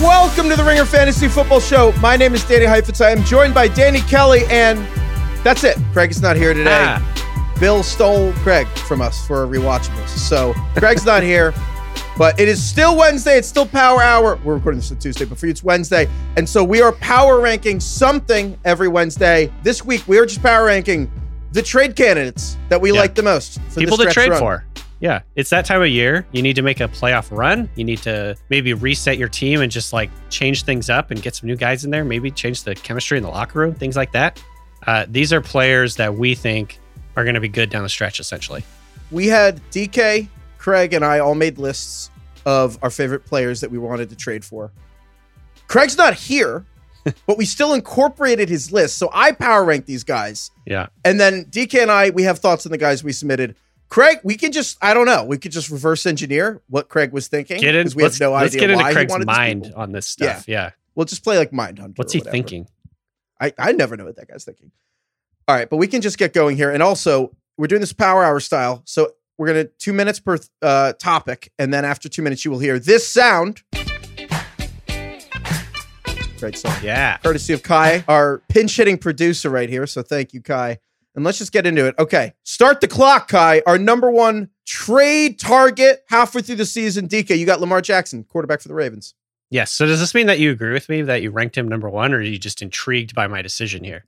Welcome to the Ringer Fantasy Football Show. My name is Danny Heifetz. I am joined by Danny Kelly, and that's it. Craig is not here today. Ah. Bill stole Craig from us for rewatchables. So Craig's not here, but it is still Wednesday. It's still Power Hour. We're recording this on Tuesday, but for you it's Wednesday. And so we are power ranking something every Wednesday. This week we are just power ranking the trade candidates that we Yeah. like the most. For people the to trade run. for. Yeah, it's that time of year. You need to make a playoff run. You need to maybe reset your team and just like change things up and get some new guys in there. Maybe change the chemistry in the locker room, things like that. Uh, these are players that we think are going to be good down the stretch, essentially. we had DK, Craig, and I all made lists of our favorite players that we wanted to trade for. Craig's not here, but we still incorporated his list. So I power ranked these guys. Yeah. And then DK and I, we have thoughts on the guys we submitted. Craig, we can just, I don't know, we could just reverse engineer what Craig was thinking. Get in. we let's, have no let's get into Craig's mind on this stuff. Yeah. We'll just play like Mind Mindhunter. What's he whatever. thinking? I, I never know what that guy's thinking. All right, but we can just get going here. And also, we're doing this power hour style. So we're going to two minutes per uh, topic. And then after two minutes, you will hear this sound. Great song. Yeah. Courtesy of Kai, our pinch hitting producer right here. So thank you, Kai. And let's just get into it. Okay, start the clock, Kai. Our number one trade target halfway through the season. DK, you got Lamar Jackson, quarterback for the Ravens. Yes. So does this mean that you agree with me that you ranked him number one, or are you just intrigued by my decision here?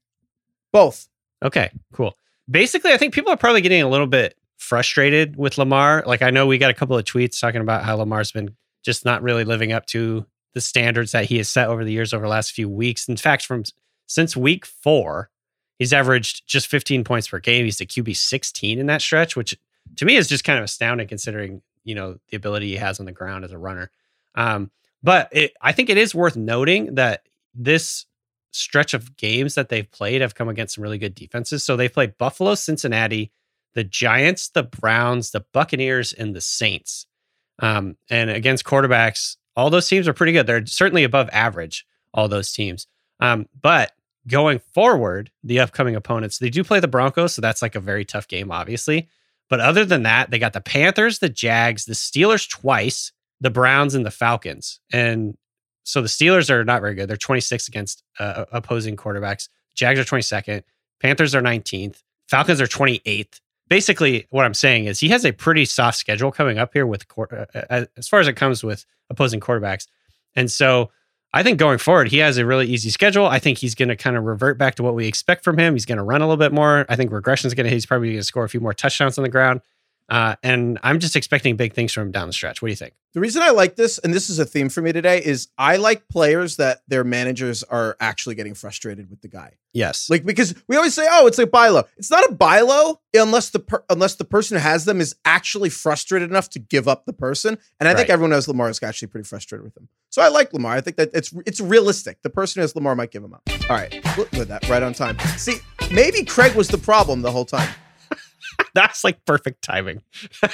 Both. Okay, cool. Basically, I think people are probably getting a little bit frustrated with Lamar. Like, I know we got a couple of tweets talking about how Lamar's been just not really living up to the standards that he has set over the years over the last few weeks. In fact, from since week four, he's averaged just 15 points per game. He's the QB 16 in that stretch, which to me is just kind of astounding considering, you know, the ability he has on the ground as a runner. Um, but it, I think it is worth noting that this stretch of games that they've played have come against some really good defenses. So they've played Buffalo, Cincinnati, the Giants, the Browns, the Buccaneers, and the Saints. Um, and against quarterbacks, all those teams are pretty good. They're certainly above average, all those teams. Um, but going forward, the upcoming opponents, they do play the Broncos. So that's like a very tough game, obviously. But other than that, they got the Panthers, the Jags, the Steelers twice, the Browns, and the Falcons. And so the Steelers are not very good. They're 26 against uh, opposing quarterbacks. Jags are 22nd. Panthers are 19th. Falcons are 28th. Basically, what I'm saying is he has a pretty soft schedule coming up here with uh, uh, as far as it comes with opposing quarterbacks. And so I think going forward, he has a really easy schedule. I think he's going to kind of revert back to what we expect from him. He's going to run a little bit more. I think regression is going to, he's probably going to score a few more touchdowns on the ground. Uh, and I'm just expecting big things from him down the stretch. What do you think? The reason I like this, and this is a theme for me today, is I like players that their managers are actually getting frustrated with the guy. Yes. Like because we always say, "Oh, it's a buy low." It's not a buy low unless the per- unless the person who has them is actually frustrated enough to give up the person. And I think everyone knows Lamar is actually pretty frustrated with him. So I like Lamar. I think that it's it's realistic. The person who has Lamar might give him up. All right, look at that right on time. See, maybe Craig was the problem the whole time. That's like perfect timing.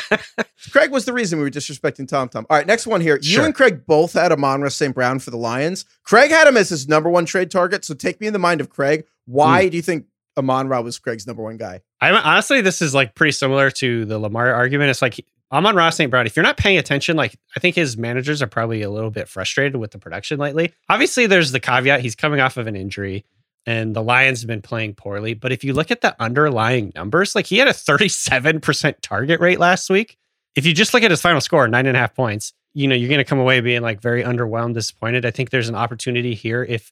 Craig was the reason we were disrespecting Tom Tom. All right, next one here. You Sure. and Craig both had Amon-Ra St. Brown for the Lions. Craig had him as his number one trade target. So take me in the mind of Craig. Why hmm. do you think Amon Ra was Craig's number one guy? I honestly, this is like pretty similar to the Lamar argument. It's like Amon-Ra St. Brown. If you're not paying attention, like I think his managers are probably a little bit frustrated with the production lately. Obviously, there's the caveat he's coming off of an injury, and the Lions have been playing poorly. But if you look at the underlying numbers, like he had a 37% target rate last week. If you just look at his final score, nine and a half points, you know, you're going to come away being like very underwhelmed, disappointed. I think there's an opportunity here if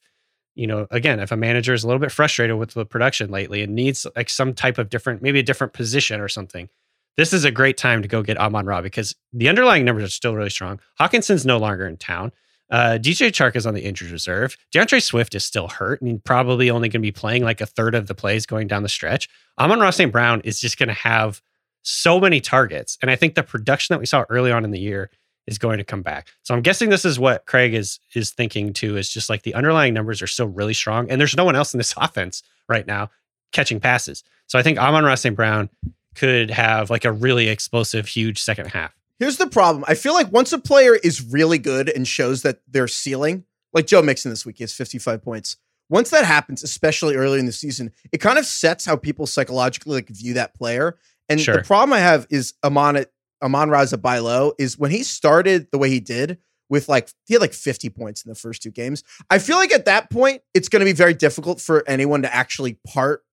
you know, again, if a manager is a little bit frustrated with the production lately and needs like some type of different, maybe a different position or something, this is a great time to go get Amon Ra because the underlying numbers are still really strong. Hockenson's no longer in town. Uh, DJ Chark is on the injured reserve. DeAndre Swift is still hurt and probably only going to be playing like a third of the plays going down the stretch. Amon-Ra St. Brown is just going to have so many targets. And I think the production that we saw early on in the year is going to come back. So I'm guessing this is what Craig is is thinking too. Is just like the underlying numbers are still really strong, and there's no one else in this offense right now catching passes. So I think Amon-Ra St. Brown could have like a really explosive, huge second half. Here's the problem. I feel like once a player is really good and shows that they're ceiling, like Joe Mixon this week, he has 55 points. Once that happens, especially early in the season, it kind of sets how people psychologically like view that player. And Sure. the problem I have is Amon Amon Raza low is when he started the way he did with like he had like 50 points in the first two games. I feel like at that point it's going to be very difficult for anyone to actually part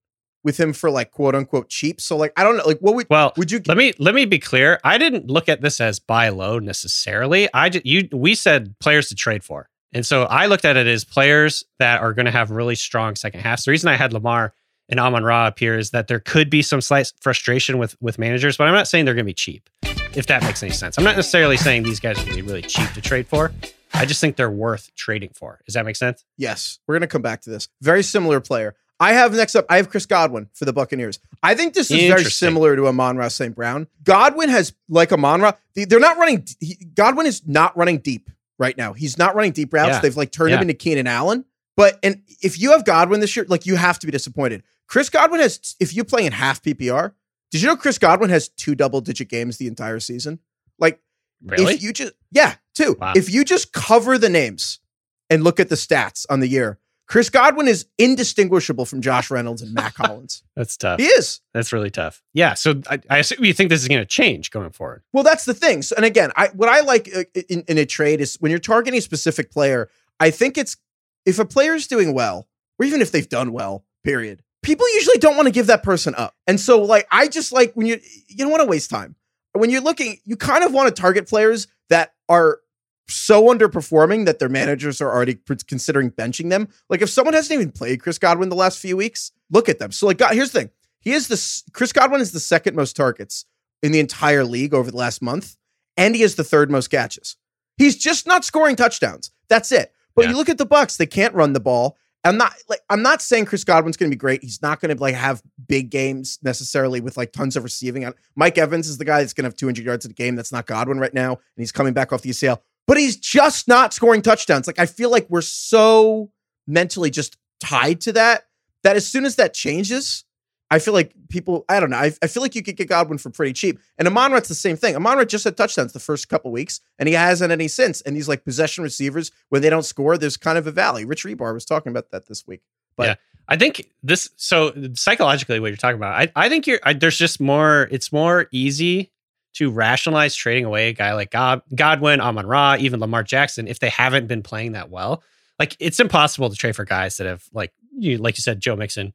with him for like quote unquote cheap. So like I don't know like what would Well, would you let me let me be clear. I didn't look at this as buy low necessarily. I just, you we said players to trade for, and so I looked at it as players that are going to have really strong second halves. The reason I had Lamar and Amon Ra appear is that there could be some slight frustration with with managers, but I'm not saying they're going to be cheap. If that makes any sense, I'm not necessarily saying these guys are going to be really cheap to trade for. I just think they're worth trading for. Does that make sense? Yes, we're gonna come back to this. Very similar player. I have next up. I have Chris Godwin for the Buccaneers. I think this is very similar to Amon Ra St. Brown. Godwin has like Amon they- They're not running. He, Godwin is not running deep right now. He's not running deep routes. Yeah. They've like turned Yeah. him into Keenan Allen. But and if you have Godwin this year, like you have to be disappointed. Chris Godwin has. If you play in half PPR, did you know Chris Godwin has two double digit games the entire season? Like Really? if you just yeah, two. Wow. If you just cover the names and look at the stats on the year, Chris Godwin is indistinguishable from Josh Reynolds and Matt Collins. That's tough. He is. That's really tough. Yeah. So I, I assume you think this is going to change going forward. Well, that's the thing. So, and again, I what I like uh, in, in a trade is when you're targeting a specific player. I think it's if a player is doing well, or even if they've done well, period. People usually don't want to give that person up, and so like I just like when you you don't want to waste time when you're looking. You kind of want to target players that are so underperforming that their managers are already considering benching them. Like if someone hasn't even played Chris Godwin the last few weeks, look at them. So like, God, here's the thing: he is the Chris Godwin is the second most targets in the entire league over the last month, and he is the third most catches. He's just not scoring touchdowns. That's it. But Yeah. you look at the Bucs; they can't run the ball. I'm not like I'm not saying Chris Godwin's going to be great. He's not going to like have big games necessarily with like tons of receiving. Mike Evans is the guy that's going to have 200 yards in a game. That's not Godwin right now, and he's coming back off the ACL. But he's just not scoring touchdowns. Like I feel like we're so mentally just tied to that that as soon as that changes, I feel like people. I don't know. I, I feel like you could get Godwin for pretty cheap. And Amonrat's the same thing. Amonrat just had touchdowns the first couple weeks, and he hasn't any since. And these like possession receivers, when they don't score, there's kind of a valley. Rich Rebar was talking about that this week. But yeah. I think this. So psychologically, what you're talking about, I, I think you're. I, there's just more. It's more easy to rationalize trading away a guy like God, Godwin, Amon Ra, even Lamar Jackson if they haven't been playing that well. Like it's impossible to trade for guys that have like you, like you said, Joe Mixon,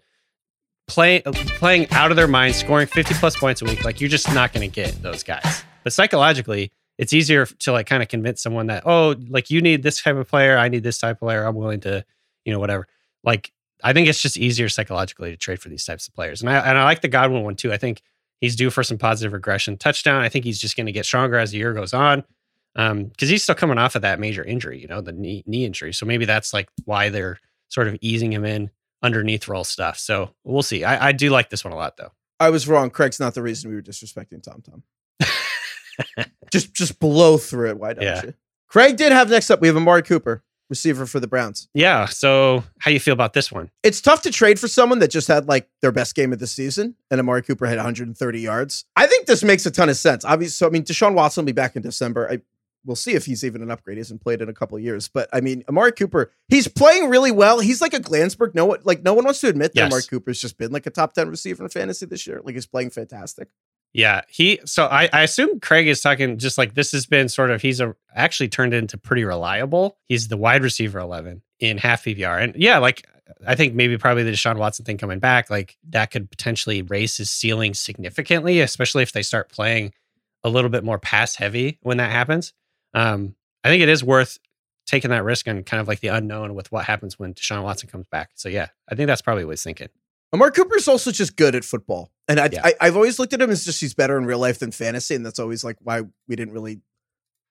play, uh, playing out of their minds, scoring 50 plus points a week. Like you're just not going to get those guys. But psychologically, it's easier to like kind of convince someone that oh, like you need this type of player, I need this type of player. I'm willing to, you know, whatever. Like I think it's just easier psychologically to trade for these types of players. And I and I like the Godwin one too. I think He's due for some positive regression touchdown. I think he's just going to get stronger as the year goes on because um, he's still coming off of that major injury, you know, the knee, knee injury. So maybe that's like why they're sort of easing him in underneath roll stuff. So we'll see. I, I do like this one a lot, though. I was wrong. Craig's not the reason we were disrespecting Tom Tom. just just blow through it. Why don't Yeah. you? Craig did have next up. We have Amari Cooper, receiver for the Browns. Yeah. So how you feel about this one? It's tough to trade for someone that just had like their best game of the season, and Amari Cooper had 130 yards. I think this makes a ton of sense. Obviously, so I mean, Deshaun Watson will be back in December. I we'll see if he's even an upgrade. He hasn't played in a couple of years, but I mean, Amari Cooper, he's playing really well. He's like a Glansberg. No one like no one wants to admit that Yes. Amari Cooper's just been like a top 10 receiver in fantasy this year. Like he's playing fantastic. Yeah, he. So I, I assume Craig is talking just like this has been sort of he's a actually turned into pretty reliable. He's the wide receiver eleven in half PPR, and yeah, like I think maybe probably the Deshaun Watson thing coming back, like that could potentially raise his ceiling significantly, especially if they start playing a little bit more pass heavy when that happens. Um, I think it is worth taking that risk and kind of like the unknown with what happens when Deshaun Watson comes back. So yeah, I think that's probably what he's thinking. Amari Cooper's also just good at football. And I, Yeah. I, I've always looked at him as just he's better in real life than fantasy. And that's always like why we didn't really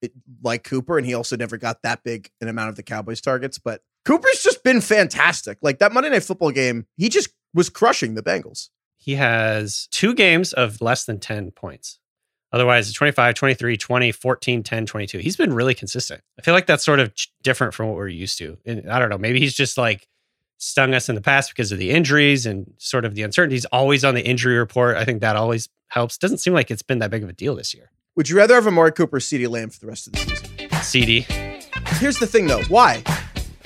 eh, like Cooper. And he also never got that big an amount of the Cowboys targets. But Cooper's just been fantastic. Like that Monday Night Football game, he just was crushing the Bengals. he has two games of less than 10 points. Otherwise, 25, 23, 20, 14, 10, 22. He's been really consistent. I feel like that's sort of different from what we're used to. And I don't know, maybe he's just like stung us in the past because of the injuries and sort of the uncertainties. Always on the injury report. I think that always helps. Doesn't seem like it's been that big of a deal this year. Would you rather have Amari Cooper or CeeDee Lamb for the rest of the season? CD, Here's the thing though. Why?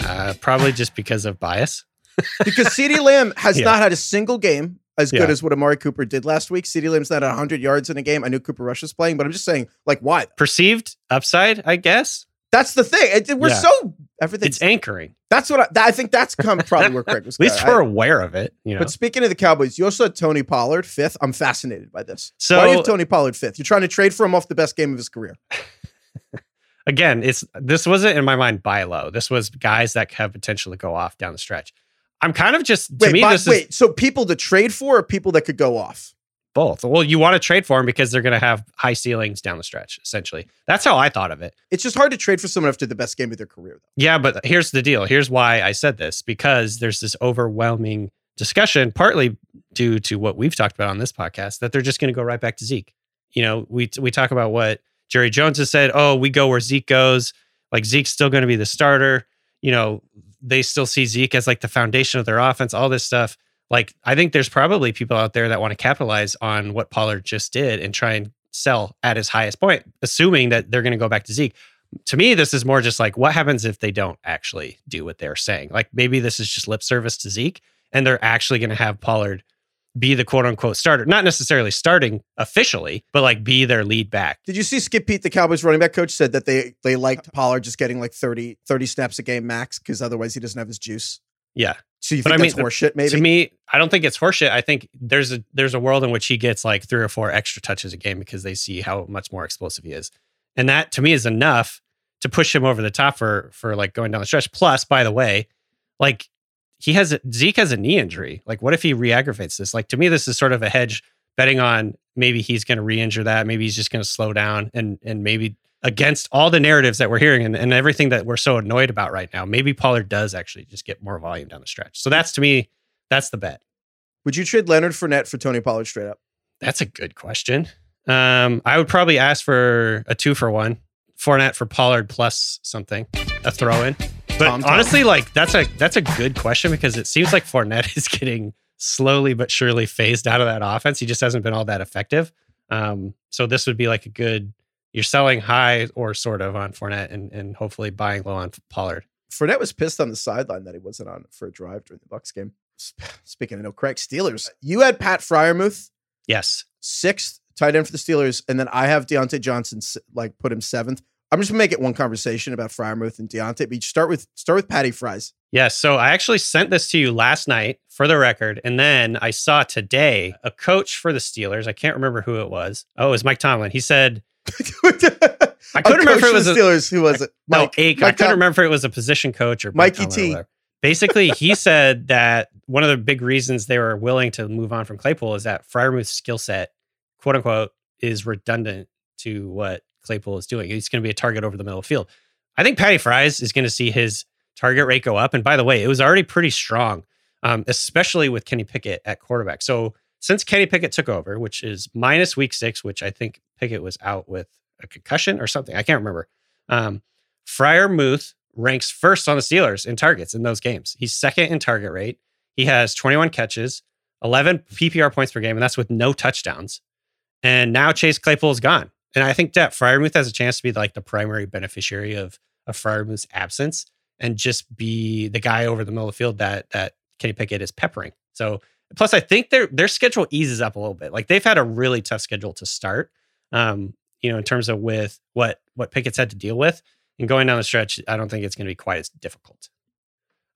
uh, probably just because of bias. Because CeeDee Lamb has Yeah. not had a single game as good Yeah. as what Amari Cooper did last week. CeeDee Lamb's not at 100 yards in a game. I knew Cooper Rush was playing, but I'm just saying, like, why? Perceived upside, I guess. That's the thing. It- we're Yeah. so everything. It's anchoring. That's what I, that- I think. That's come probably where Craig was. At least we're I- aware of it. You know, But speaking of the Cowboys, you also had Tony Pollard fifth. I'm fascinated by this. So- Why do you have Tony Pollard fifth? You're trying to trade for him off the best game of his career. again, it's this wasn't in my mind buy low. This was guys that have potential to go off down the stretch. I'm kind of just to Wait, me but- this is wait. So people to trade for, or people that could go off? Both. Well, you want to trade for them because they're going to have high ceilings down the stretch. Essentially, that's how I thought of it. It's just hard to trade for someone after the best game of their career. Though. Yeah, but here's the deal. Here's why I said this because there's this overwhelming discussion, partly due to what we've talked about on this podcast, that they're just going to go right back to Zeke. You know, we we talk about what Jerry Jones has said. Oh, we go where Zeke goes. Like Zeke's still going to be the starter. You know, they still see Zeke as like the foundation of their offense. All this stuff. Like I think there's probably people out there that want to capitalize on what Pollard just did and try and sell at his highest point, assuming that they're going to go back to Zeke to me, this is more just like what happens if they don't actually do what they're saying. Like maybe this is just lip service to Zeke, and they're actually going to have Pollard be the quote unquote starter, not necessarily starting officially, but like be their lead back. Did you see Skip Peete, the Cowboys running back coach, said that they they liked Pollard just getting like 30, 30 snaps a game max because otherwise he doesn't have his juice. Yeah. So you But think I that's horseshit? Maybe To me, I don't think it's horseshit. I think there's a there's a world in which he gets like three or four extra touches a game because they see how much more explosive he is, and that to me is enough to push him over the top for for like going down the stretch. Plus, by the way, like he has a, Zeke has a knee injury. Like, what if he re-aggravates this? Like to me, this is sort of a hedge betting on maybe he's going to re-injure that. Maybe he's just going to slow down and and maybe against all the narratives that we're hearing and, and everything that we're so annoyed about right now, maybe Pollard does actually just get more volume down the stretch. So that's to me, that's the bet. would you trade Leonard Fournette for Tony Pollard straight up? That's a good question. Um, I would probably ask for a two for one, Fournette for Pollard plus something, a throw in. But Tom, Tom. honestly, like that's a that's a good question because it seems like Fournette is getting slowly but surely phased out of that offense. He just hasn't been all that effective. Um, so this would be like a good. You're selling high or sort of on Fournette and and hopefully buying low on Pollard. Fournette was pissed on the sideline that he wasn't on for a drive during the Bucs game. Speaking of no Craig Steelers, you had Pat Freiermuth Yes, sixth tight end for the Steelers, and then I have Diontae Johnson like put him seventh. I'm just gonna make it one conversation about Freiermuth and Diontae, but you start with start with Patty Fries. Yes. So I actually sent this to you last night for the record. And then I saw today a coach for the Steelers. I can't remember who it was. Oh, it was Mike Tomlin. He said, I couldn't remember if it was the a- Steelers. Who was it? no, Mike- a, I Mike couldn't Tom- remember if it was a position coach or Mike Mikey or T. Basically, he said that one of the big reasons they were willing to move on from Claypool is that Freiermuth's skill set quote unquote is redundant to what Claypool is doing. He's going to be a target over the middle of the field. I think Patty Fries is going to see his target rate go up. And by the way, it was already pretty strong, um, especially with Kenny Pickett at quarterback. So since Kenny Pickett took over, which is minus week six, which I think Pickett was out with a concussion or something, I can't remember. Um, Freiermuth ranks first on the Steelers in targets in those games. He's second in target rate. He has 21 catches, 11 PPR points per game, and that's with no touchdowns. And now Chase Claypool is gone. And I think that Freiermuth has a chance to be like the primary beneficiary of, of Freiermuth's absence and just be the guy over the middle of the field that that Kenny Pickett is peppering. So plus I think their their schedule eases up a little bit. Like they've had a really tough schedule to start. Um, you know, in terms of with what what Pickett's had to deal with. And going down the stretch, I don't think it's going to be quite as difficult.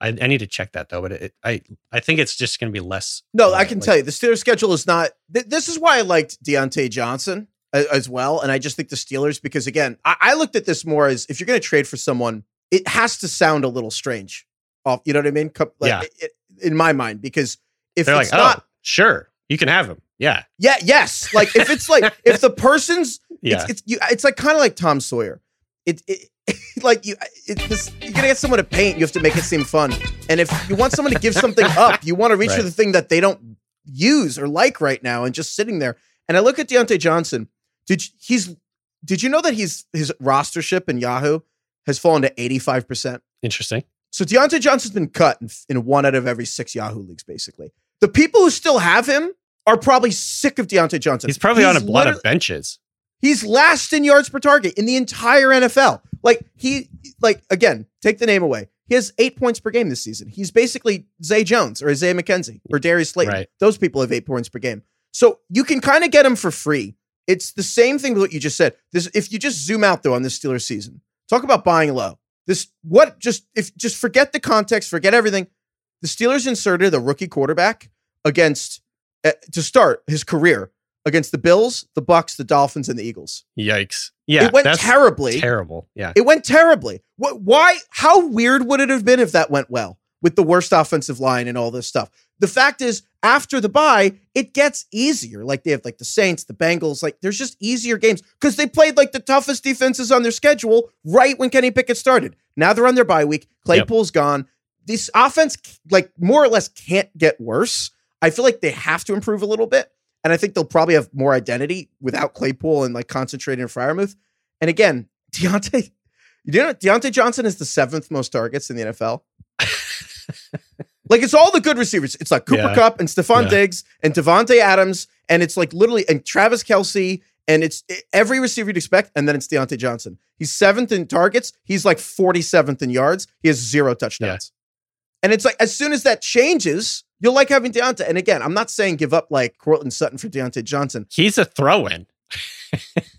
I, I need to check that though, but it, I I think it's just going to be less. No, uh, I can like- tell you the Steelers' schedule is not. Th- this is why I liked Diontae Johnson as, as well, and I just think the Steelers because again, I, I looked at this more as if you're going to trade for someone, it has to sound a little strange. Off, you know what I mean? Like, Yeah. it- it- in my mind, because if They're it's like, not, oh, sure, you can have him. Yeah, yeah, yes, like if it's like if the person's yeah, It's it's, you, it's like kind of like Tom Sawyer. It, it like you it, this, you're gonna get someone to paint. You have to make it seem fun. And if you want someone to give something up, you want to reach for the thing that they don't use or like right now, and just sitting there. And I look at Diontae Johnson. Did you, he's did you know that he's his rostership in Yahoo has fallen to 85 percent? interesting. So Diontae Johnson's been cut in, in one out of every six Yahoo leagues, basically. The people who still have him are probably sick of Diontae Johnson. He's probably on a lot of benches. He's last in yards per target in the entire NFL. Like he, like again, take the name away. He has eight points per game this season. He's basically Zay Jones or Isaiah McKenzie or Darius Slayton. Right. Those people have eight points per game. So you can kind of get him for free. It's the same thing with what you just said. This, if you just zoom out though on this Steelers season, talk about buying low. This what just if just forget the context, forget everything. The Steelers inserted a rookie quarterback against Uh, to start his career against the Bills, the Bucs, the Dolphins, and the Eagles. Yikes! Yeah, it went terribly. terrible. Yeah, It went terribly. What? Why? How weird would it have been if that went well with the worst offensive line and all this stuff? The fact is, after the bye, it gets easier. Like they have like the Saints, the Bengals. Like there's just easier games because they played like the toughest defenses on their schedule right when Kenny Pickett started. Now they're on their bye week. Claypool's gone. This offense, like more or less, can't get worse. I feel like they have to improve a little bit. And I think they'll probably have more identity without Claypool and like concentrating in Freiermuth. And again, Diontae, you know, Diontae Johnson is the seventh most targets in the NFL. like it's all the good receivers. It's like Cooper Yeah. Cup and Stefon Yeah. Diggs and Davante Adams. And it's like literally, and Travis Kelce. And it's every receiver you'd expect. And then it's Diontae Johnson. He's seventh in targets. He's like 47th in yards. He has zero touchdowns. And it's like, as soon as that changes, you'll like having Diontae. And again, I'm not saying give up like Courtland Sutton for Diontae Johnson. he's a throw-in.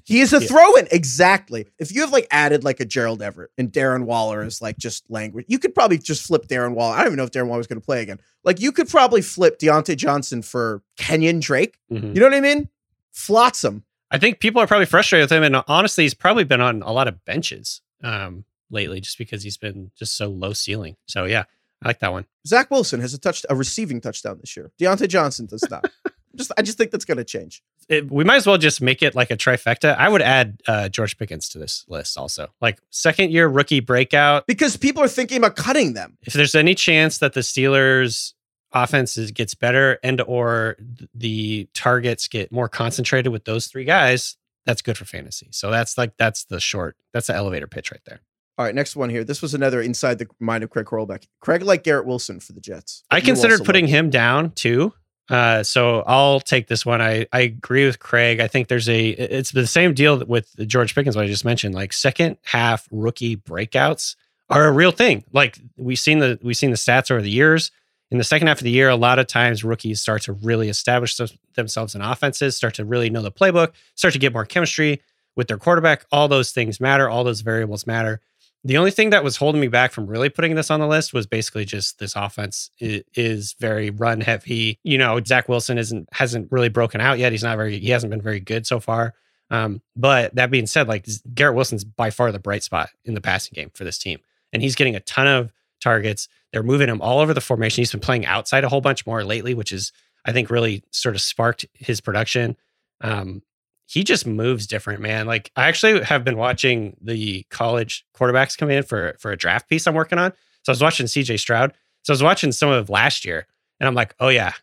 He is a Yeah. throw in. Exactly. If you have like added like a Gerald Everett and Darren Waller is like just language, you could probably just flip Darren Waller. I don't even know if Darren Waller was going to play again. Like you could probably flip Diontae Johnson for Kenyan Drake. Mhm. You know what I mean? Flotsam. I think people are probably frustrated with him, and honestly, he's probably been on a lot of benches um, lately, just because he's been just so low ceiling. So yeah, I like that one. Zach Wilson has a touch, a receiving touchdown this year. Diontae Johnson does not. just, I just think that's going to change. It, we might as well just make it like a trifecta. I would add uh, George Pickens to this list also, like second year rookie breakout. Because people are thinking about cutting them. If there's any chance that the Steelers offense is, gets better and or the targets get more concentrated with those three guys, that's good for fantasy. So that's like that's the short, that's the elevator pitch right there. All right, next one here. This was another inside the mind of Craig Horlbeck. Craig like Garrett Wilson for the Jets. I You considered putting like- him down too. Uh, so I'll take this one. I, I agree with Craig. I think there's a it's the same deal with George Pickens what I just mentioned. Like second half rookie breakouts are a real thing. Like we've seen the we've seen the stats over the years. In the second half of the year, a lot of times rookies start to really establish them- themselves in offenses, start to really know the playbook, start to get more chemistry with their quarterback. All those things matter. All those variables matter. The only thing that was holding me back from really putting this on the list was basically just this offense is very run heavy. You know, Zach Wilson isn't hasn't really broken out yet. He's not very he hasn't been very good so far. Um, but that being said, like Garrett Wilson's by far the bright spot in the passing game for this team, and he's getting a ton of targets. They're moving him all over the formation. He's been playing outside a whole bunch more lately, which is I think really sort of sparked his production. Um, he just moves different, man. Like I actually have been watching the college quarterbacks come in for for a draft piece I'm working on. So I was watching CJ Stroud. So I was watching some of last year, and I'm like, oh yeah,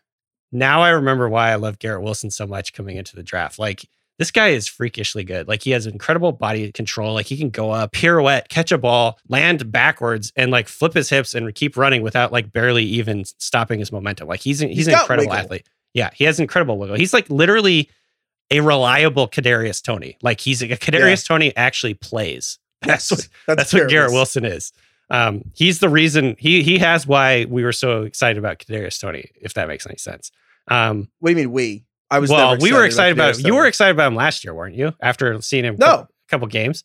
now I remember why I love Garrett Wilson so much coming into the draft. Like this guy is freakishly good. Like he has incredible body control. Like he can go up, pirouette, catch a ball, land backwards, and like flip his hips and keep running without like barely even stopping his momentum. Like he's he's, He's an incredible wiggle. athlete. Yeah, he has incredible wiggle. He's like literally a reliable Kadarius Toney. Like he's a Kadarius Toney actually plays. That's Yes, what that's what Garrett Wilson is. Um, he's the reason he he has why we were so excited about Kadarius Toney, if that makes any sense. Um, What do you mean we? I was well, we were excited about him. You were excited about him last year, weren't you? After seeing him, No. a couple games,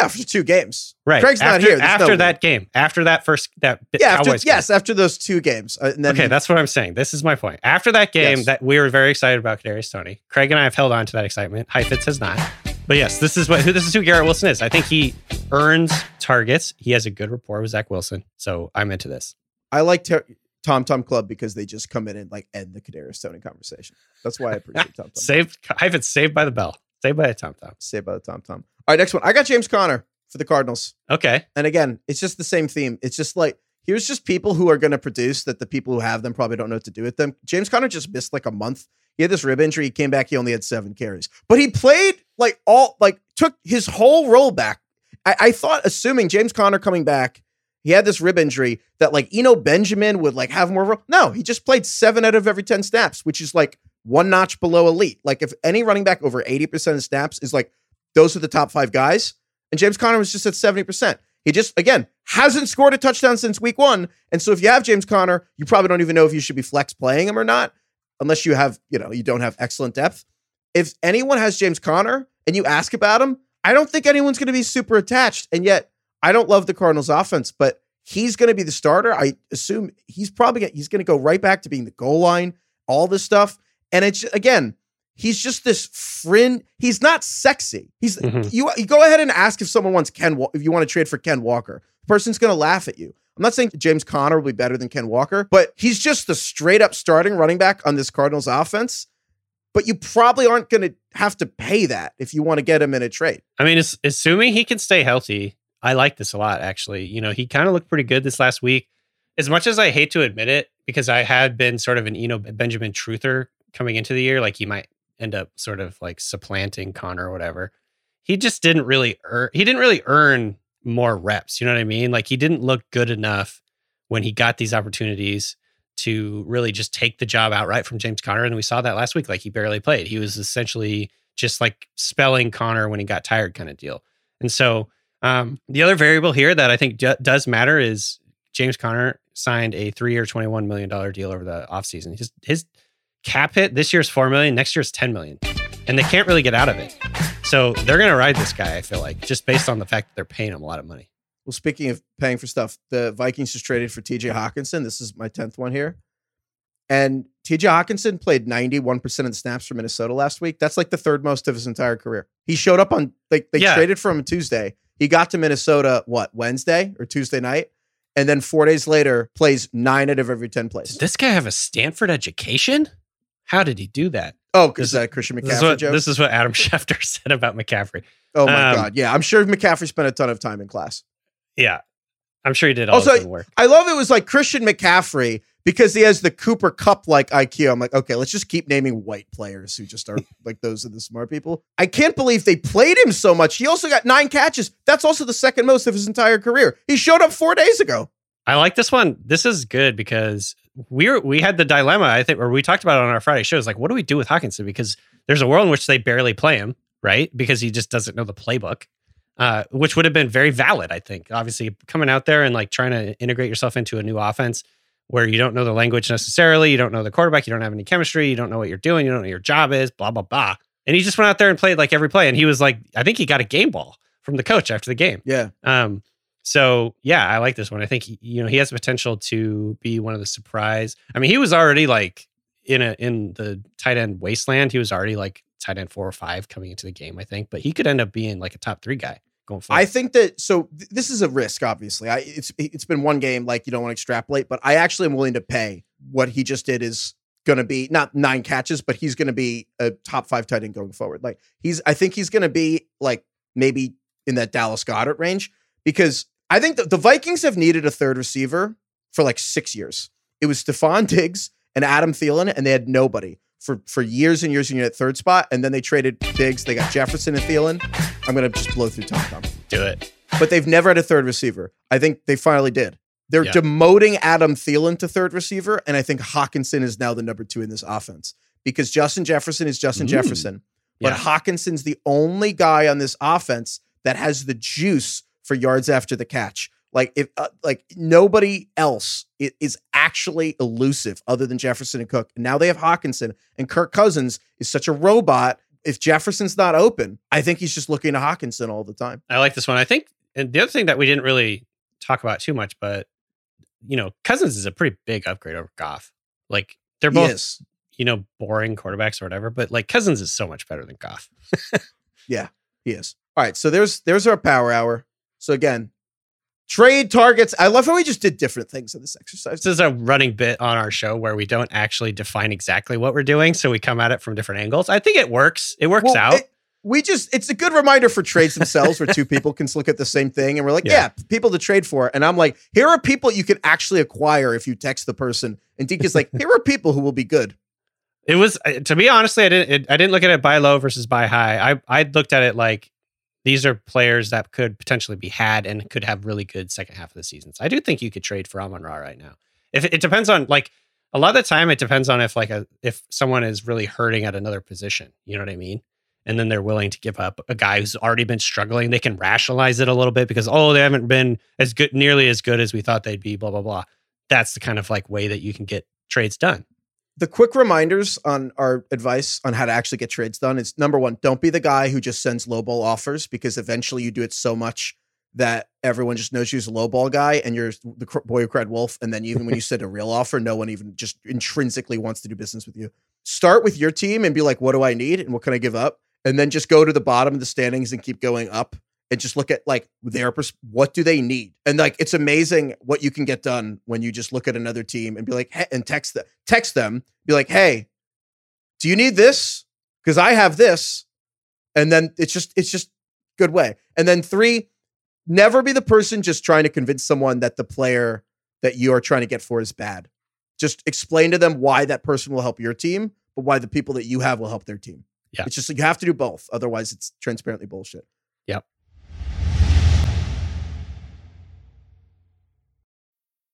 yeah for two games. right? Craig's after, not here. There's after no that game, after that first that Yeah, after, Cowboys game. yes, after those two games, uh, and then okay, that's what I'm saying. This is my point. After that game, Yes. that we were very excited about Kadarius Toney. Craig and I have held on to that excitement. Heifetz has not. But yes, this is what who this is who Garrett Wilson is. I think he earns targets. He has a good rapport with Zach Wilson. So I'm into this. I like Ter- Tom Tom Club because they just come in and like end the Kadarius Toney conversation. That's why I appreciate Tom Tom. Saved Heifetz saved by the bell. Saved by a tom tom. Saved by the Tom Tom. All right, next one. I got James Conner for the Cardinals. Okay. And again, it's just the same theme. It's just like here's just people who are going to produce that the people who have them probably don't know what to do with them. James Conner just missed like a month. He had this rib injury. He came back. He only had seven carries, but he played like all like took his whole role back. I, I thought, assuming James Conner coming back, he had this rib injury that like Eno Benjamin would like have more. a- No, he just played seven out of every ten snaps, which is like one notch below elite. Like if any running back over eighty percent of snaps is like those are the top five guys, and James Conner was just at seventy percent. He just again hasn't scored a touchdown since week one, and so if you have James Conner, you probably don't even know if you should be flex playing him or not, unless you have you know you don't have excellent depth. If anyone has James Conner and you ask about him, I don't think anyone's going to be super attached, and yet I don't love the Cardinals offense, but he's going to be the starter. I assume he's probably he's going to go right back to being the goal line, all this stuff, and it's again. He's just this frin. He's not sexy. He's Mhm. you. You go ahead and ask if someone wants Ken. If you want to trade for Ken Walker, the person's going to laugh at you. I'm not saying James Conner will be better than Ken Walker, but he's just the straight up starting running back on this Cardinals offense. But you probably aren't going to have to pay that if you want to get him in a trade. I mean, assuming he can stay healthy, I like this a lot, actually. You know, he kind of looked pretty good this last week. As much as I hate to admit it, because I had been sort of an Eno Benjamin truther coming into the year, like he might end up sort of like supplanting Conner or whatever. He just didn't really earn, he didn't really earn more reps. You know what I mean? Like he didn't look good enough when he got these opportunities to really just take the job outright from James Conner. And we saw that last week. Like he barely played. He was essentially just like spelling Conner when he got tired kind of deal. And so um, the other variable here that I think d- does matter is James Conner signed a three-year, $21 million deal over the offseason. His, his cap hit this year's 4 million, next year's 10 million. And they can't really get out of it. So they're going to ride this guy, I feel like, just based on the fact that they're paying him a lot of money. Well, speaking of paying for stuff, the Vikings just traded for TJ Hockenson. This is my 10th one here. And TJ Hockenson played 91% of the snaps for Minnesota last week. That's like the third most of his entire career. He showed up on, like, they Yeah. traded for him Tuesday. He got to Minnesota, what, Wednesday or Tuesday night? And then four days later, plays nine out of every 10 plays. Did this guy have a Stanford education? How did he do that? Oh, because that Christian This is, McCaffrey what, joke? this is what Adam Schefter said about McCaffrey. oh, my um, God. Yeah, I'm sure McCaffrey spent a ton of time in class. Yeah. I'm sure he did all Also, work. I love it was like Christian McCaffrey because he has the Cooper Kupp like IQ. I'm like, okay, let's just keep naming white players who just are like those are the smart people. I can't believe they played him so much. He also got nine catches. That's also the second most of his entire career. He showed up four days ago. I like this one. This is good because we were we had the dilemma, I think, or we talked about it on our Friday shows. Like, what do we do with Hockenson? Because there's a world in which they barely play him, right? Because he just doesn't know the playbook. Uh, which would have been very valid, I think. Obviously, coming out there and like trying to integrate yourself into a new offense where you don't know the language necessarily, you don't know the quarterback, you don't have any chemistry, you don't know what you're doing, you don't know what your job is, blah blah blah. And he just went out there and played like every play, and he was like, I think he got a game ball from the coach after the game. Yeah. Um, so yeah, I like this one. I think you know he has potential to be one of the surprise. I mean, he was already like in a in the tight end wasteland. He was already like tight end four or five coming into the game, I think. But he could end up being like a top three guy going forward. I think that so th- this is a risk, obviously. I it's it's been one game, like you don't want to extrapolate, but I actually am willing to pay what he just did is going to be not nine catches, but he's going to be a top five tight end going forward. Like he's, I think he's going to be like maybe in that Dallas Goedert range because I think the, the Vikings have needed a third receiver for like six years. It was Stefon Diggs and Adam Thielen, and they had nobody for for years and years and years at third spot. And then they traded Diggs. They got Jefferson and Thielen. I'm gonna just blow through Tom Tom. Do it. But they've never had a third receiver. I think they finally did. They're Yeah. demoting Adam Thielen to third receiver, and I think Hockenson is now the number two in this offense because Justin Jefferson is Justin Ooh. Jefferson, but Yeah. Hockenson's the only guy on this offense that has the juice for yards after the catch. Like if uh, like nobody else is actually elusive other than Jefferson and Cook. And now they have Hockenson and Kirk Cousins is such a robot. If Jefferson's not open, I think he's just looking to Hockenson all the time. I like this one. I think, and the other thing that we didn't really talk about too much, but you know, Cousins is a pretty big upgrade over Goff. Like they're both, you know, boring quarterbacks or whatever, but like Cousins is so much better than Goff. Yeah, he is. All right, so there's there's our power hour. So again, trade targets. I love how we just did different things in this exercise. This is a running bit on our show where we don't actually define exactly what we're doing, so we come at it from different angles. I think it works. It works Well, out. it- we just it's a good reminder for trades themselves where two people can look at the same thing and we're like, yeah. Yeah. people to trade for. And I'm like, here are people you can actually acquire if you text the person. And Deke is like, here are people who will be good. It was uh, to be honestly, I didn't. It, I didn't look at it buy low versus buy high. I I looked at it like these are players that could potentially be had and could have really good second half of the season. So I do think you could trade for Amon Ra right now. If it, it depends on like a lot of the time, it depends on if like a if someone is really hurting at another position. You know what I mean? And then they're willing to give up a guy who's already been struggling. They can rationalize it a little bit because oh, they haven't been as good, nearly as good as we thought they'd be. Blah blah blah. That's the kind of like way that you can get trades done. The quick reminders on our advice on how to actually get trades done is number one, don't be the guy who just sends lowball offers because eventually you do it so much that everyone just knows you're a lowball guy and you're the boy who cried wolf. And then even when you send a real offer, no one even just intrinsically wants to do business with you. Start with your team and be like, what do I need and what can I give up? And then just go to the bottom of the standings and keep going up and just look at like their pers- what do they need? And like it's amazing what you can get done when you just look at another team and be like hey, and text them text them be like hey do you need this? Because i have this. And then it's just it's just good way. And then three never be the person just trying to convince someone that the player that you are trying to get for is bad. Just explain to them why that person will help your team but why the people that you have will help their team. Yeah. it's just you have to do both otherwise it's transparently bullshit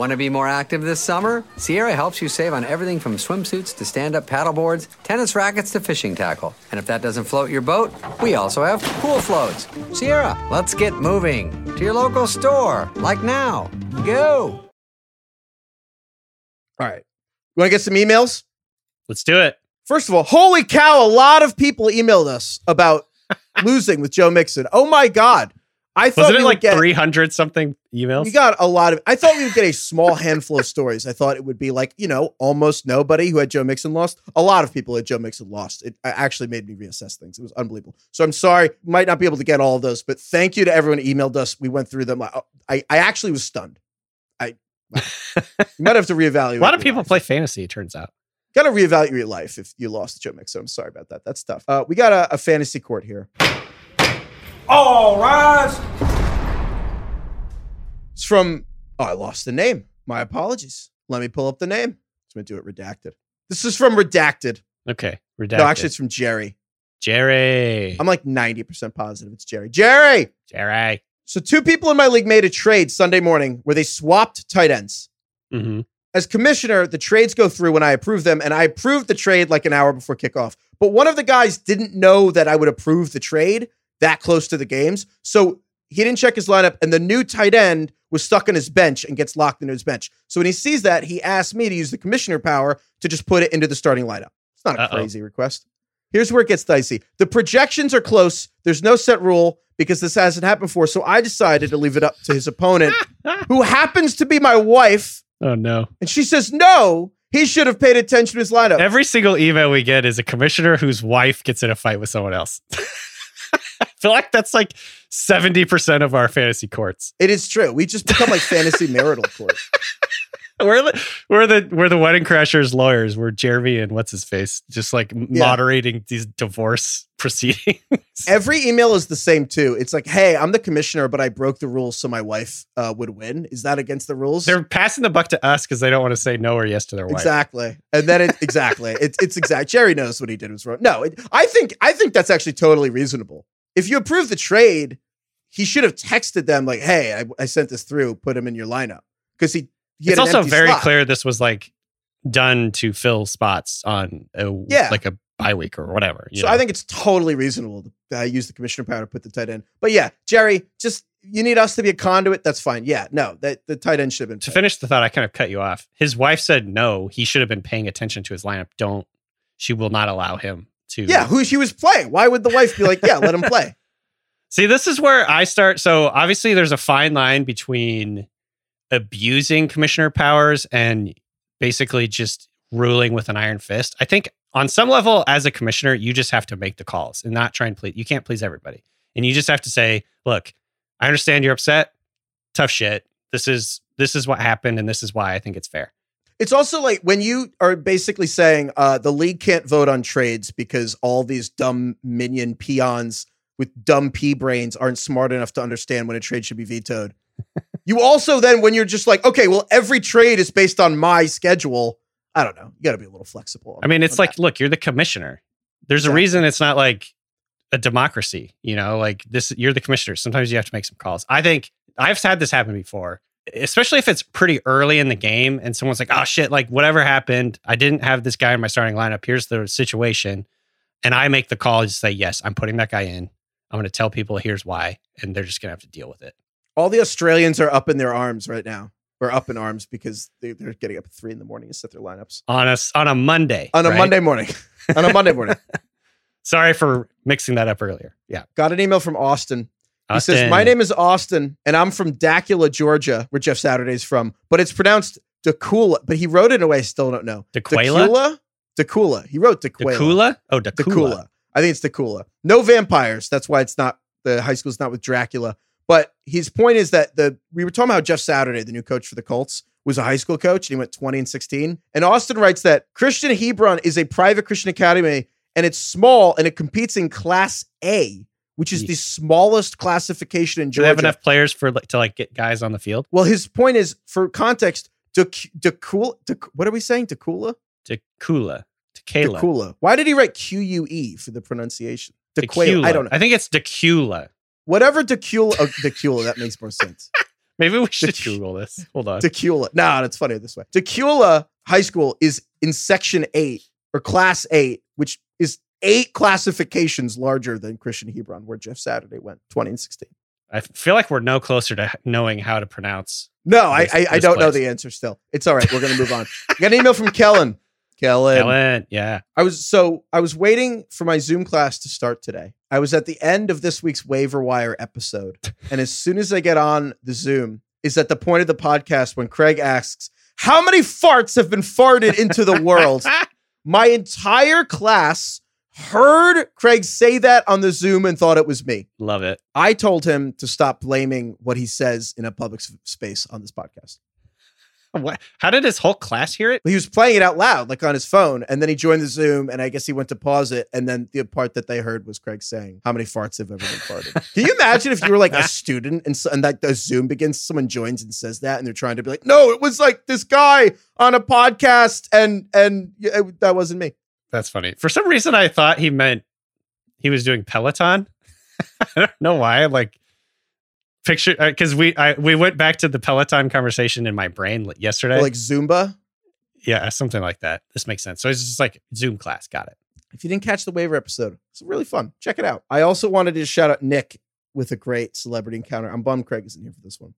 Want to be more active this summer? Sierra helps you save on everything from swimsuits to stand up paddleboards, tennis rackets to fishing tackle. And if that doesn't float your boat, we also have pool floats. Sierra, let's get moving to your local store, like now. Go! all right you want to get some emails Let's do it. First of all, holy cow, a lot of people emailed us about losing with Joe Mixon. Oh my God. I thought Wasn't it like 300 something emails? we got a lot of, I thought we would get a small handful of stories. I thought it would be like, you know, almost nobody who had Joe Mixon lost. A lot of people had Joe Mixon lost. It actually made me reassess things. It was unbelievable. So I'm sorry, might not be able to get all of those, but thank you to everyone who emailed us. We went through them. I, I, I actually was stunned. I, wow. might have to reevaluate. a lot of people life. play fantasy, it turns out. Got to reevaluate your life if you lost Joe Mixon. I'm sorry about that. That's tough. Uh, we got a, a fantasy court here. All rise. It's from, oh, I lost the name. My apologies. Let me pull up the name. I'm going to do it redacted. This is from Redacted. Okay. Redacted. No, actually, it's from Jerry. Jerry. I'm like 90% positive it's Jerry. Jerry! Jerry. So, two people in my league made a trade Sunday morning where they swapped tight ends. hmm As commissioner, the trades go through when I approve them, and I approved the trade like an hour before kickoff. But one of the guys didn't know that I would approve the trade that close to the games. So he didn't check his lineup, and the new tight end was stuck on his bench and gets locked into his bench. So when he sees that, he asked me to use the commissioner power to just put it into the starting lineup. It's not a Uh-oh. crazy request. Here's where it gets dicey. The projections are close. There's no set rule because this hasn't happened before. So I decided to leave it up to his opponent, who happens to be my wife. Oh no. And she says, no, he should have paid attention to his lineup. Every single email we get is a commissioner whose wife gets in a fight with someone else. I feel like that's like 70% of our fantasy courts. it is true. We just become like fantasy marital court. We're the, we're the we're the wedding crashers lawyers. We're Jeremy and what's his face, just like moderating these divorce proceedings. Every email is the same too. It's like, hey, I'm the commissioner, but I broke the rules so my wife uh, would win. Is that against the rules? They're passing the buck to us because they don't want to say no or yes to their wife. Exactly. And then it exactly. It's it's exact. Jerry knows what he did was wrong. No, it, I think I think that's actually totally reasonable. If you approve the trade, he should have texted them like, "Hey, I, I sent this through. Put him in your lineup." Because he, he it's had an also very slot. clear this was like done to fill spots on a Yeah. like a bye week or whatever. So know? I think it's totally reasonable to uh, use the commissioner power to put the tight end. But yeah, Jerry, just you need us to be a conduit. That's fine. Yeah, no, that the tight end should have been. to paid. finish the thought, I kind of cut you off. His wife said no. He should have been paying attention to his lineup. Don't. She will not allow him to. Yeah, who she was playing? Why would the wife be like, yeah, let him play? See, this is where I start. So obviously, there's a fine line between abusing commissioner powers and basically just ruling with an iron fist. I think on some level, as a commissioner, you just have to make the calls and not try and please. You can't please everybody, and you just have to say, "Look, I understand you're upset. Tough shit. This is this is what happened, and this is why I think it's fair." It's also like when you are basically saying uh, the league can't vote on trades because all these dumb minion peons with dumb pea brains aren't smart enough to understand when a trade should be vetoed. you also then, when you're just like, okay, well, every trade is based on my schedule. I don't know. You got to be a little flexible. I mean, it's like, look, you're the commissioner. There's a reason it's not like a democracy, you know, like this, you're the commissioner. Sometimes you have to make some calls. I think I've had this happen before, especially if it's pretty early in the game and someone's like, oh shit, like whatever happened, I didn't have this guy in my starting lineup. Here's the situation. And I make the call, just say, yes, I'm putting that guy in. I'm going to tell people here's why. And they're just going to have to deal with it. all the Australians are up in their arms right now, or up in arms because they, they're getting up at three in the morning to set their lineups On a, on a Monday. on a right? Monday morning. on a Monday morning. Sorry for mixing that up earlier. Yeah. Got an email from Austin. He says, My name is Austin, and I'm from Dacula, Georgia, where Jeff Saturday's from, but it's pronounced Decula. But he wrote it in a way I still don't know. Dequela? Decula? Decula. He wrote Dequela. Decula? Oh. Decula. I think it's Decula. No vampires. That's why it's not, the high school's not with Dracula. But his point is that the we were talking about Jeff Saturday, the new coach for the Colts, was a high school coach and he went 20 and 16. And Austin writes that Christian Hebron is a private Christian academy and it's small and it competes in class A, which is the smallest classification in Do they have enough players for like, to like get guys on the field? Well, his point is for context, Decula, Dec- what are we saying? Decula? Decula. Tequila. Decula. Why did he write Q U E for the pronunciation? Dequela. I don't know. I think it's Decula. Whatever Decula, oh, Decula, that makes more sense. Maybe we should Dec- Google this. Hold on. Decula. Nah, that's funny this way. Decula High School is in section eight or class eight, which is eight classifications larger than Christian Hebron, where Jeff Saturday went 20 and 16. I feel like we're no closer to knowing how to pronounce. No, I This- I, I this don't know the answer still. It's all right. We're gonna move on. I got an email from Kellen. Kellen. Ellen. Yeah. I was so I was waiting for my Zoom class to start today. I was at the end of this week's waiver wire episode, and as soon as I get on the Zoom, is at the point of the podcast when Craig asks, "How many farts have been farted into the world?" my entire class heard Craig say that on the Zoom and thought it was me. Love it. I told him to stop blaming what he says in a public space on this podcast. what? How did his whole class hear it? He was playing it out loud, like on his phone, and then he joined the Zoom, and I guess he went to pause it, and then the part that they heard was Craig saying, "How many farts have ever been farted?" Can you imagine if you were like a student and so, and that the Zoom begins, someone joins and says that, and they're trying to be like, "No, it was like this guy on a podcast, and and it- that wasn't me." That's funny. For some reason, I thought he meant he was doing Peloton. I don't know why. Like picture uh, because we I we went back to the Peloton conversation in my brain yesterday. Like Zumba. yeah, something like that. This makes sense. So it's just like Zoom class. Got it. If you didn't catch the waiver episode, it's really fun. Check it out. I also wanted to shout out Nick with a great celebrity encounter. I'm bummed Craig isn't here for this one.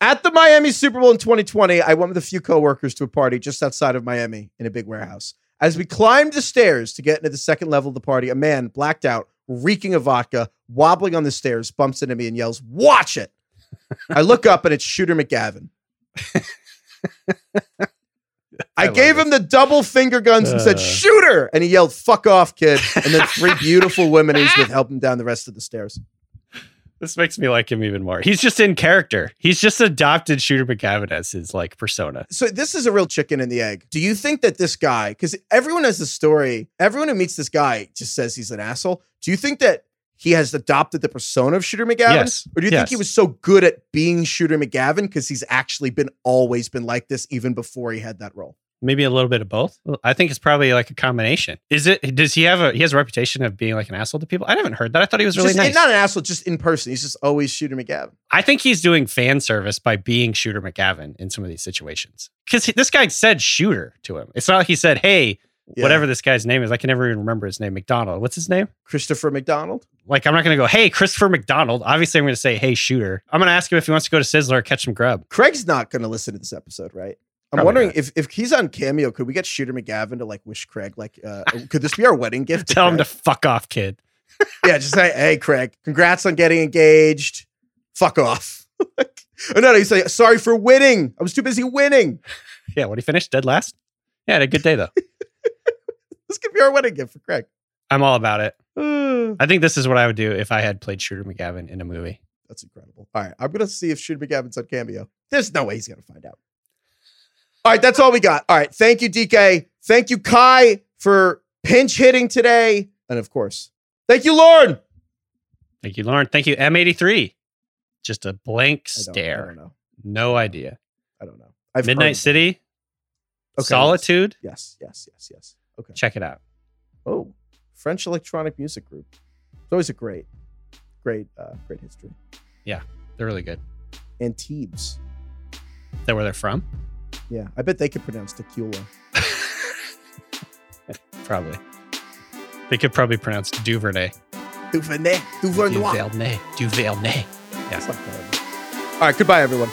At the Miami Super Bowl in 2020, I went with a few coworkers to a party just outside of Miami in a big warehouse. As we climbed the stairs to get into the second level of the party, a man blacked out, reeking of vodka, wobbling on the stairs, bumps into me and yells, "Watch it!" I look up and it's Shooter McGavin. I, love gave him the double finger guns and said, Uh. "Shooter!" And he yelled, "Fuck off, kid!" And then three beautiful women he's with helped him down the rest of the stairs. This makes me like him even more. He's just in character. He's just adopted Shooter McGavin as his like persona. So this is a real chicken and the egg. Do you think that this guy, because everyone has the story, everyone who meets this guy just says he's an asshole. Do you think that he has adopted the persona of Shooter McGavin? Yes. Or do you think he was so good at being Shooter McGavin because he's actually been always been like this even before he had that role? Maybe a little bit of both. I think it's probably like a combination. Is it? Does he have a? He has a reputation of being like an asshole to people. I haven't heard that. I thought he was really Just- nice. Not an asshole, just in person. He's just always Shooter McGavin. I think he's doing fan service by being Shooter McGavin in some of these situations. Because this guy said Shooter to him. It's not like he said, "Hey, Yeah. whatever this guy's name is." I can never even remember his name. McDonald. What's his name? Christopher McDonald. Like I'm not going to go, "Hey, Christopher McDonald." Obviously, I'm going to say, "Hey, Shooter." I'm going to ask him if he wants to go to Sizzler or catch some grub. Craig's not going to listen to this episode, right? I'm Probably wondering not. if, if he's on Cameo, could we get Shooter McGavin to like wish Craig like uh could this be our wedding gift? Tell him to fuck off, kid. yeah, just say, hey Craig, congrats on getting engaged. Fuck off. Like, oh, no, no, you say sorry for winning. I was too busy winning. Yeah, what he finished dead last. Yeah, had a good day though. This could be our wedding gift for Craig. I'm all about it. Uh, I think this is what I would do if I had played Shooter McGavin in a movie. that's incredible. All right, I'm gonna see if Shooter McGavin's on Cameo. There's no way he's gonna find out. All right, that's all we got. All right, thank you, DK. Thank you, Kai, for pinch hitting today, and of course, thank you, Lauren. Thank you, Lauren. Thank you, M83. Just a blank I I stare. don't know. No idea. I don't know. I've Midnight City, Okay. Solitude. Yes, yes, yes, yes. Okay. Check it out. Oh, French electronic music group. It's always a great, great, uh, great history. Yeah, they're really good. Antibes. Is that where they're from? Yeah, I bet they could pronounce tequila. Probably. They could probably pronounce Duvernay. Duvernay. Duvernay. Duvernay. Duvernay. That's not terrible. All right, goodbye, everyone.